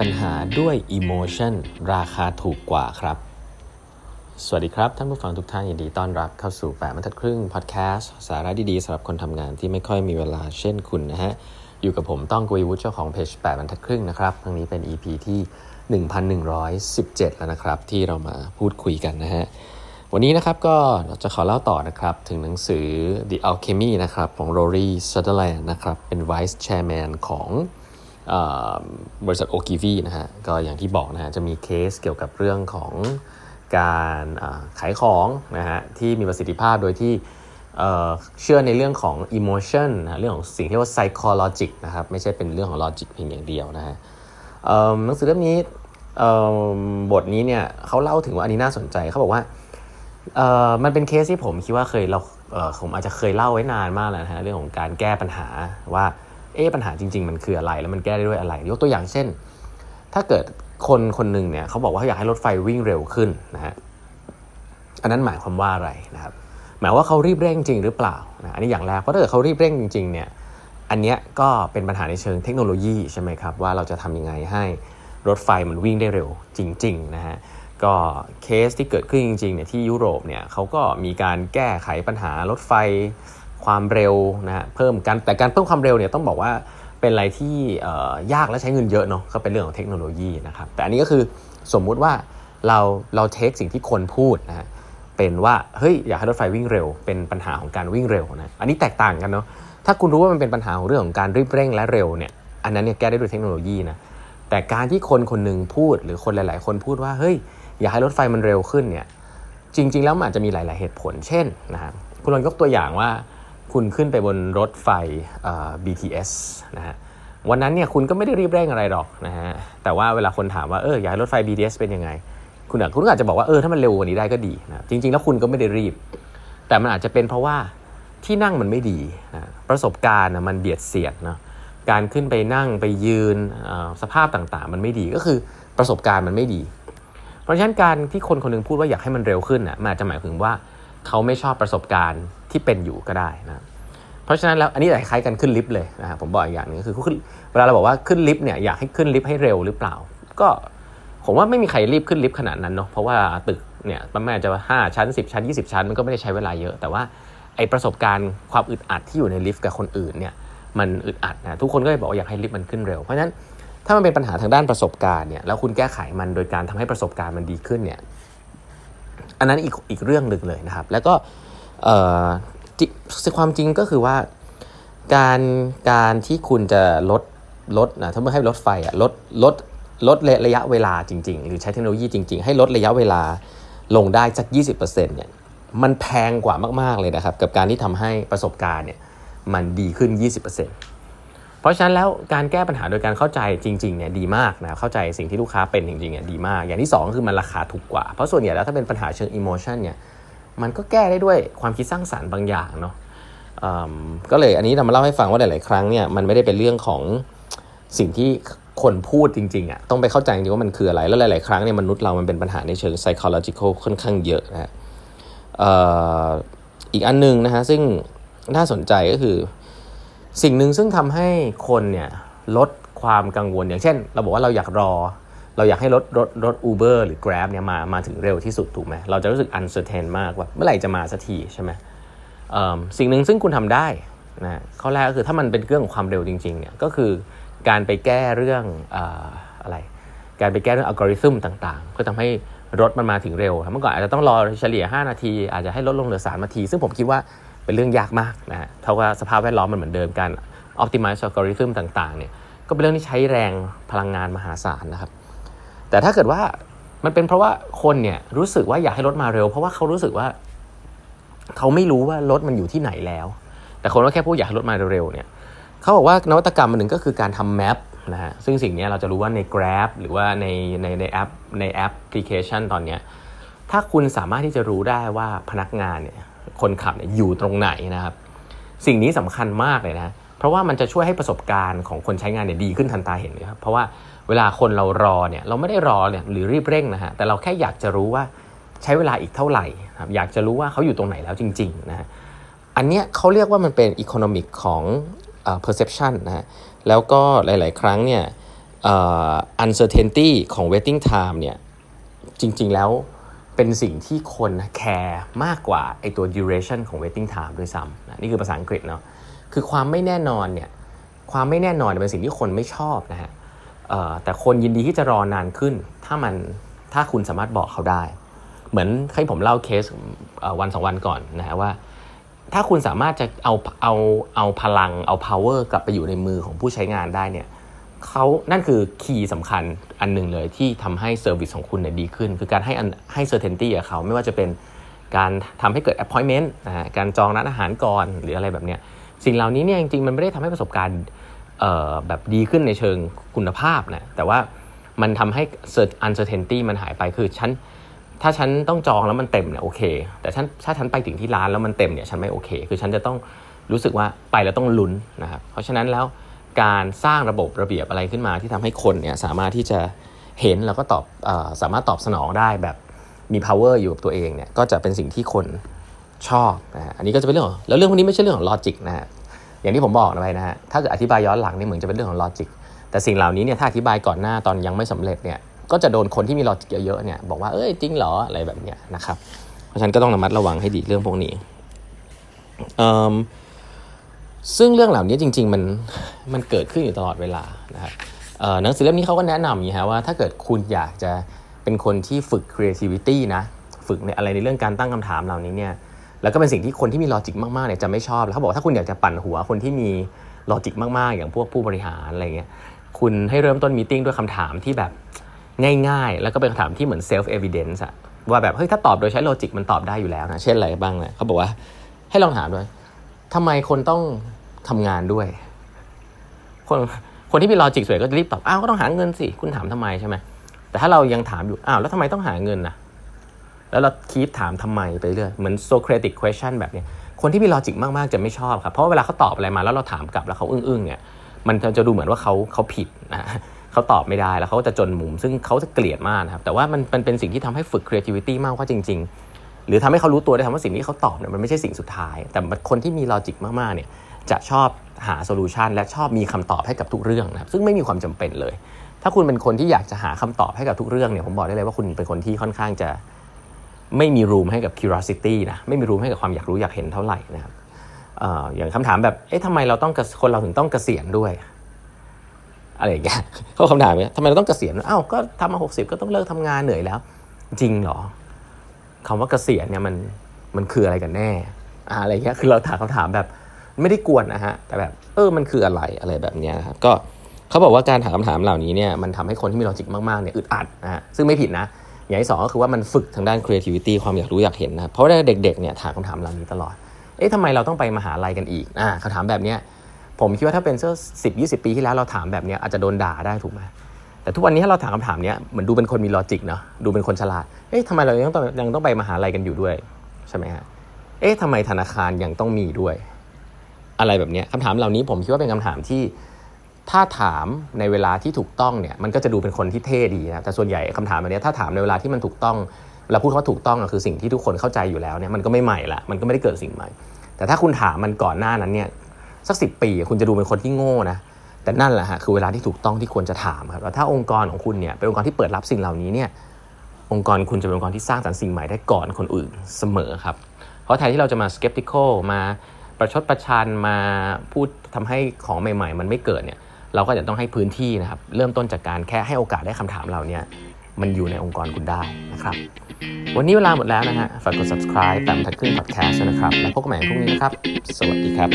ปัญหาด้วย Emotion ราคาถูกกว่าครับ สวัสดีครับ ท่านผู้ฟังทุกท่านยินดีต้อนรับเข้าสู่8บรรทัดครึ่งพอดแคสต์สาระดีๆสำหรับคนทำงานที่ไม่ค่อยมีเวลาเช่นคุณนะฮะ อยู่กับผมต้องกวีวุฒิเจ้าของเพจ8บรรทัดครึ่งนะครับครั้งนี้เป็น EP ที่ 1117 แล้วนะครับ ที่เรามาพูดคุยกันนะฮะวันนี้นะครับก็จะขอเล่าต่อนะครับ ถึงหนังสือ The Alchemy นะครับของ Rory Sutherland นะครับเป็น Vice Chairman ของ บริษัทโอกิวีนะฮะก็อย่างที่บอกนะฮะจะมีเคสเกี่ยวกับเรื่องของการขายของนะฮะที่มีประสิทธิภาพโดยที่เชื่อในเรื่องของ emotion นะเรื่องของสิ่งที่เรียกว่า psychologic นะครับไม่ใช่เป็นเรื่องของ logic เพียงอย่างเดียวนะฮะหนังสือเล่มนี้บทนี้เนี่ยเขาเล่าถึงว่าอันนี้น่าสนใจเขาบอกว่ามันเป็นเคสที่ผมคิดว่าเคยเราผมอาจจะเคยเล่าไว้นานมากแล้วนะฮะเรื่องของการแก้ปัญหาว่า เอ๊ะปัญหาจริง ๆ มันคืออะไรแล้วมันแก้ได้ด้วยอะไร ยกตัวอย่างเช่น ถ้าเกิดคนคนหนึ่งเนี่ยเขาบอกว่าเขาอยากให้รถไฟวิ่งเร็วขึ้นนะฮะอันนั้นหมายความว่าอะไรนะครับหมายว่าเขารีบเร่งจริงหรือเปล่านะอันนี้อย่างแรกเพราะถ้าเกิดเขารีบเร่งจริงๆเนี่ยอันเนี้ยก็เป็นปัญหาในเชิงเทคโนโลยีใช่ไหมครับว่าเราจะทำยังไงให้รถไฟมันวิ่งได้เร็วจริงๆนะฮะก็เคสที่เกิดขึ้นจริงๆเนี่ยที่ยุโรปเนี่ยเขาก็มีการแก้ไขปัญหารถไฟ ความเร็วนะฮะเพิ่มกันแต่การเพิ่มความเร็วเนี่ยต้องบอกว่าเป็นอะไรที่ยากและใช้เงินเยอะเนาะก็เป็นเรื่องของเทคโนโลยีนะครับแต่อันนี้ก็คือสมมุติว่าเราเราเทคสิ่งที่คนพูดนะฮะเป็นว่าเฮ้ยอยากให้รถไฟวิ่งเร็ว เป็นปัญหาของการวิ่งเร็วนะอันนี้แตกต่างกันเนาะถ้าคุณรู้ว่ามันเป็นปัญหาของเรื่องของการรีบเร่งและเร็วเนี่ยอันนั้นเนี่ยแก้ได้ด้วยเทคโนโลยีนะแต่การที่คนคนหนึ่งพูดหรือคนหลาย ๆ คนพูดว่าเฮ้ยอยากให้รถไฟมันเร็วขึ้นเนี่ยจริง ๆ แล้วมันอาจจะมีหลาย ๆ เหตุผล เช่นนะฮะคุณลองยกตัวอย่างว่า คุณขึ้นไปบนรถไฟ BTS นะฮะวันนั้นเนี่ยคุณก็ไม่ได้รีบเร่งอะไรหรอกนะฮะแต่ว่าเวลาคนถามว่าเอออยากรถไฟ BTS เป็นยังไง คุณอาจคุณอาจจะบอกว่าเออถ้ามันเร็วกว่านี้ได้ก็ดีนะจริง ๆ แล้วคุณก็ไม่ได้รีบ แต่มันอาจจะเป็นเพราะว่าที่นั่งมันไม่ดีนะประสบการณ์นะมันเบียดเสียดนาะการขึ้นไปนั่งไปยืนสภาพต่างๆ มันไม่ดีก็คือประสบการณ์มันไม่ดี เพราะฉะนั้นการที่คนคนนึงพูดว่าอยากให้มันเร็วขึ้นนะมันอาจจะหมายถึงว่าเขาไม่ชอบประสบการณ์ที่เป็นอยู่ก็ได้นะ เพราะฉะนั้นแล้วอันนี้คล้ายกันขึ้นลิฟต์เลยนะครับผมบอกอีกอย่างนึงคือขึ้นเวลาเราบอกว่าขึ้นลิฟต์เนี่ยอยากให้ขึ้นลิฟต์ให้เร็วหรือเปล่า ก็ผมว่าไม่มีใครรีบขึ้นลิฟต์ขนาดนั้นเนาะเพราะว่าตึกเนี่ยประมาณจะห้าชั้น 10 ชั้น 20 ชั้นมันก็ไม่ได้ใช้เวลาเยอะ แต่ว่าไอ้ประสบการณ์ความอึดอัดที่อยู่ในลิฟต์กับคนอื่นเนี่ยมันอึดอัดนะทุกคนก็เลยบอกอยากให้ลิฟต์มันขึ้นเร็วเพราะฉะนั้นถ้ามันเป็นปัญหาทางด้านประสบการณ์เนี่ยแล้วคุณแก้ไขมันโดยการทำให้ประสบการณ์มันดีขึ้นเนี่ยอันนั้นอีกอีกเรื่องหนึ่งเลยนะครับ แล้วก็ ความจริงก็คือว่า การการที่คุณจะลดลดนะถ้าไม่ให้ลดไฟอะลดลดลดระยะเวลาจริง ๆ หรือใช้เทคโนโลยีจริง ๆ ให้ลดระยะเวลาลงได้สัก 20%เนี่ยมันแพงกว่ามาก ๆ เลยนะครับ กับการที่ทำให้ประสบการณ์เนี่ยมันดีขึ้น 20%เพราะฉะนั้นแล้วการแก้ปัญหาโดยการเข้าใจจริงๆเนี่ยดีมากนะเข้าใจสิ่งที่ลูกค้าเป็นจริงๆเนี่ยดีมาก อย่างที่ 2 คือมันราคาถูกกว่า เพราะส่วนใหญ่แล้วถ้าเป็นปัญหาเชิงอิโมชันเนี่ย มันก็แก้ได้ด้วยความคิดสร้างสารรค์บางอย่างเนาะก็เลยอันนี้เรามาเล่าให้ฟังว่าหลาย ๆ ครั้งเนี่ยมันไม่ได้เป็นเรื่องของสิ่งที่คนพูดจริงๆอะต้องไปเข้าใจจริงว่ามันคืออะไร แล้วหลาย ๆ ครั้งเนี่ยมนุษย์เรามันเป็นปัญหาในเชิง psychological ค่อนข้างเยอะนะฮะอีกอันนึงนะฮะซึ่งน่าสนใจก็คือ สิ่งหนึ่งซึ่งทำให้คนเนี่ยลดความกังวลอย่างเช่น เราบอกว่าเราอยากรอ เราอยากให้รถรถรถ Uber หรือ Grab เนี่ยมามาถึงเร็วที่สุดถูกไหมเราจะรู้สึก uncertain มากว่าเมื่อไหร่จะมาสักทีใช่ไหมสิ่งหนึ่งซึ่งคุณทำได้นะข้อแรกก็คือถ้ามันเป็นเรื่องของความเร็วจริงๆเนี่ยก็คือการไปแก้เรื่องอะไร การไปแก้เรื่องอัลกอริทึมต่างๆเพื่อทำให้รถมันมาถึงเร็วเมื่อก่อนอาจจะต้องรอเฉลี่ย 5 นาที อาจจะให้ลดลงเหลือ 3 นาที ซึ่งผมคิดว่าเป็นเรื่องยากมากนะฮะเท่ากับสภาพแวดล้อมมันเหมือนเดิมกัน optimize algorithm ต่างๆเนี่ยก็เป็นเรื่องที่ใช้แรงพลังงานมหาศาลนะครับ แต่ถ้าเกิดว่ามันเป็นเพราะว่าคนเนี่ยรู้สึกว่าอยากให้รถมาเร็ว เพราะว่าเขารู้สึกว่า เขาไม่รู้ว่ารถมันอยู่ที่ไหนแล้ว แต่คนก็แค่พูดอยากให้รถมาเร็วเนี่ยเขาบอกว่านวัตกรรมหนึ่งก็คือการทำแมปนะฮะซึ่งสิ่งนี้เราจะรู้ว่าใน Grab หรือว่าในในในแอปในแอปพลิเคชันตอนนี้ถ้าคุณสามารถที่จะรู้ได้ว่าพนักงานเนี่ยคนขับเนี่ยอยู่ตรงไหนนะครับ สิ่งนี้สำคัญมากเลยนะเพราะว่ามันจะช่วยให้ประสบการณ์ของคนใช้งานเนี่ยดีขึ้นทันตาเห็นเลยครับเพราะว่า เวลาคนเรารอเนี่ยเราไม่ได้รอเนี่ยหรือรีบเร่งนะฮะแต่เราแค่อยากจะรู้ว่าใช้เวลาอีกเท่าไหร่ครับอยากจะรู้ว่าเขาอยู่ตรงไหนแล้วจริงๆนะฮะอันเนี้ยเขาเรียกว่ามันเป็นอีโคโนมิกของ perception นะฮะแล้วก็หลาย ๆ ครั้งเนี่ย uncertainty ของ waiting time เนี่ยจริง ๆ แล้วเป็นสิ่งที่คนแคร์มากกว่าไอตัว duration ของ waiting time ด้วยซ้ำนะนี่คือภาษาอังกฤษเนาะคือความไม่แน่นอนเนี่ยความไม่แน่นอนเป็นสิ่งที่คนไม่ชอบนะฮะ แต่คนยินดีที่จะรอนานขึ้น ถ้ามันถ้าคุณสามารถบอกเขาได้ เหมือนให้ผมเล่าเคสวันสองวันก่อนนะฮะว่า ถ้าคุณสามารถจะเอาเอาเอาพลังเอา power กลับไปอยู่ในมือของผู้ใช้งานได้เนี่ยเขานั่นคือ key สำคัญอันหนึ่งเลยที่ทำให้ service ของคุณเนี่ยดีขึ้น คือการให้ให้ certainty กับเขาไม่ว่าจะเป็นการทำให้เกิด appointment นะฮะการจองร้านอาหารก่อนหรืออะไรแบบเนี้ยสิ่งเหล่านี้เนี่ยจริงๆ มันไม่ได้ทำให้ประสบการณ์ แบบดีขึ้นในเชิงคุณภาพนะแต่ว่ามันทำให้ uncertainty มันหายไปคือฉันถ้าฉันต้องจองแล้วมันเต็มเนี่ยโอเค แต่ฉันถ้าฉันไปถึงที่ร้านแล้วมันเต็มเนี่ยฉันไม่โอเค คือฉันจะต้องรู้สึกว่าไปแล้วต้องลุ้นนะครับเพราะฉะนั้นแล้วการสร้างระบบระเบียบอะไรขึ้นมาที่ทำให้คนเนี่ยสามารถที่จะเห็นแล้วก็ตอบอสามารถตอบสนองได้แบบมี power อยู่กับตัวเองเนี่ยก็จะเป็นสิ่งที่คนชอบนะอันนี้ก็จะเป็นเรื่องแล้วเรื่องพวกนี้ไม่ใช่เรื่องของลอจิกนะฮะ อย่างที่ผมบอกไปนะฮะถ้าเกิดอธิบายย้อนหลังนี่เหมือนจะเป็นเรื่องของลอจิกแต่สิ่งเหล่านี้เนี่ยถ้าอธิบายก่อนหน้าตอนยังไม่สำเร็จเนี่ยก็จะโดนคนที่มี logic เยอะๆเนี่ยบอกว่าเอ้ยจริงเหรออะไรแบบเนี้ยนะครับเพราะฉะนั้นก็ต้องระมัดระวังให้ดีเรื่องพวกนี้ซึ่งเรื่องเหล่านี้จริง ๆ มันมันเกิดขึ้นอยู่ตลอดเวลานะครับหนังสือเล่มนี้เขาก็แนะนำอย่างนี้ฮะว่าถ้าเกิดคุณอยากจะเป็นคนที่ฝึก creativity นะ ฝึกในอะไรในเรื่องการตั้งคำถามเหล่านี้เนี่ย แล้วก็เป็นสิ่งที่คนที่มี logic มากๆเนี่ยจะไม่ชอบแล้วเขาบอกถ้าคุณอยากจะปั่นหัวคนที่มี logic มากๆ อย่างพวกผู้บริหารอะไรเงี้ยคุณให้เริ่มต้น meeting ด้วยคำถามที่แบบง่ายๆ แล้วก็เป็นคำถามที่เหมือน self evidence อะว่าแบบเฮ้ยถ้าตอบโดยใช้ logic มันตอบได้อยู่แล้วนะเช่นอะไรบ้างนะเขาบอกว่าให้ลองถามด้วยทำไมคนต้องทำงานด้วย คนคนที่มี logic สูงก็จะรีบตอบอ้าวก็ต้องหาเงินสิคุณถามทำไมใช่ไหมแต่ถ้าเรายังถามอยู่อ้าวแล้วทำไมต้องหาเงินนะ แล้วเรา keep ถามทำไมไปเรื่อยเหมือน Socratic question แบบนี้คนที่มี logic มากๆจะไม่ชอบครับเพราะเวลาเขาตอบอะไรมาแล้วเราถามกลับแล้วเขาอึ้งๆเนี่ยมันจะดูเหมือนว่าเขาเขาผิดนะเขาตอบไม่ได้แล้วเขาจะจนมุม ซึ่งเขาจะเกลียดมากนะครับแต่ว่ามันมันเป็นสิ่งที่ทำให้ฝึก creativity มากกว่าจริง ๆ หรือทำให้เขารู้ตัวได้ทำว่าสิ่งที่เขาตอบเนี่ยมันไม่ใช่สิ่งสุดท้าย แต่คนที่มี logic มากๆเนี่ยจะชอบหา solution และชอบมีคำตอบให้กับทุกเรื่องนะครับซึ่งไม่มีความจำเป็นเลย ถ้าคุณเป็นคนที่อยากจะหาคำตอบให้กับทุกเรื่องเนี่ยผมบอกได้เลยว่าคุณเป็นคนที่ค่อนข้างจะ ไม่มี room ให้กับ curiosity นะไม่มี room ให้กับความอยากรู้อยากเห็นเท่าไหร่นะครับอย่างคำถามแบบเอ๊ะทำไมเราต้องคนเราถึงต้องเกษียณด้วยอะไรอย่างเงี้ยเขาคำถามเนี้ยทำไมเราต้องเกษียณอ้าวก็ทำมาหกสิบก็ต้องเลิกทำงานเหนื่อยแล้ว จริงเหรอคำว่าเกษียณเนี่ยมันมันคืออะไรกันแน่อะไรเงี้ยคือเราถามคำถามแบบไม่ได้กวนนะฮะแต่แบบเออมันคืออะไรอะไรแบบนี้นะครับก็เขาบอกว่าการถามคำถามเหล่านี้เนี่ยมันทำให้คนที่มีลอจิกมากๆเนี่ยอึดอัดนะฮะซึ่งไม่ผิดนะ อย่างที่สองก็คือว่ามันฝึกทางด้าน creativity ความอยากรู้อยากเห็นนะเพราะว่าเด็กๆเนี่ยถามคำถามเหล่านี้ตลอด เอ๊ะทำไมเราต้องไปมหาลัยกันอีกอ่าคำถามแบบเนี้ยผมคิดว่าถ้าเป็นเสื้อสิบยี่สิบปีที่แล้วเราถามแบบนี้อาจจะโดนด่าได้ถูกไหมแต่ทุกวันนี้ถ้าเราถามคำถามนี้เหมือนดูเป็นคนมีลอจิกเนาะดูเป็นคนฉลาด เอ๊ะทำไมเรายังต้องยังต้องไปมหาลัยกันอยู่ด้วยใช่ไหมฮะเอ๊ะทำไมธนาคารยังต้องมีด้วย อะไรแบบนี้คำถามเหล่านี้ผมคิดว่าเป็นคำถามที่ ถ้าถามในเวลาที่ถูกต้องเนี่ยมันก็จะดูเป็นคนที่เท่ดีนะแต่ส่วนใหญ่คำถามแบบนี้ถ้าถามในเวลาที่มันถูกต้องเราพูดว่าถูกต้องคือสิ่งที่ทุกคนเข้าใจอยู่แล้วเนี่ยมันก็ไม่ใหม่ละมันก็ไม่ได้เกิดสิ่งใหม่ แต่ถ้าคุณถามมันก่อนหน้านั้นเนี่ยสักสิปีคุณจะดูเป็นคนที่โง่นะแต่นั่นแหละฮะคือเวลาที่ถูกต้องที่ควรจะถามครับแล้วถ้าองค์กรของคุณเนี่ยเป็นองค์กรที่เปิดรับสิ่งเหล่านี้เนี่ยองค์กรคุณจะเป็นองค์กรที่สร้างสรรค์สิ่งใหม่ได้ก่อนคนอื่นเสมอครับ เพราะแทนที่เราจะมา skeptical มาประชดประชันมาพูดทำให้ของใหม่ ๆ มันไม่เกิดเนี่ย เราก็จะต้องให้พื้นที่นะครับ เริ่มต้นจากการแค่ให้โอกาสได้คำถามเราเนี่ยมันอยู่ในองค์กรคุณได้นะครับ วันนี้เวลาหมดแล้วนะฮะ ฝากกด subscribe ตามทัดขึ้น podcast นะครับ แล้วพบกันใหม่พรุ่งนี้นะครับ สวัสดีครับ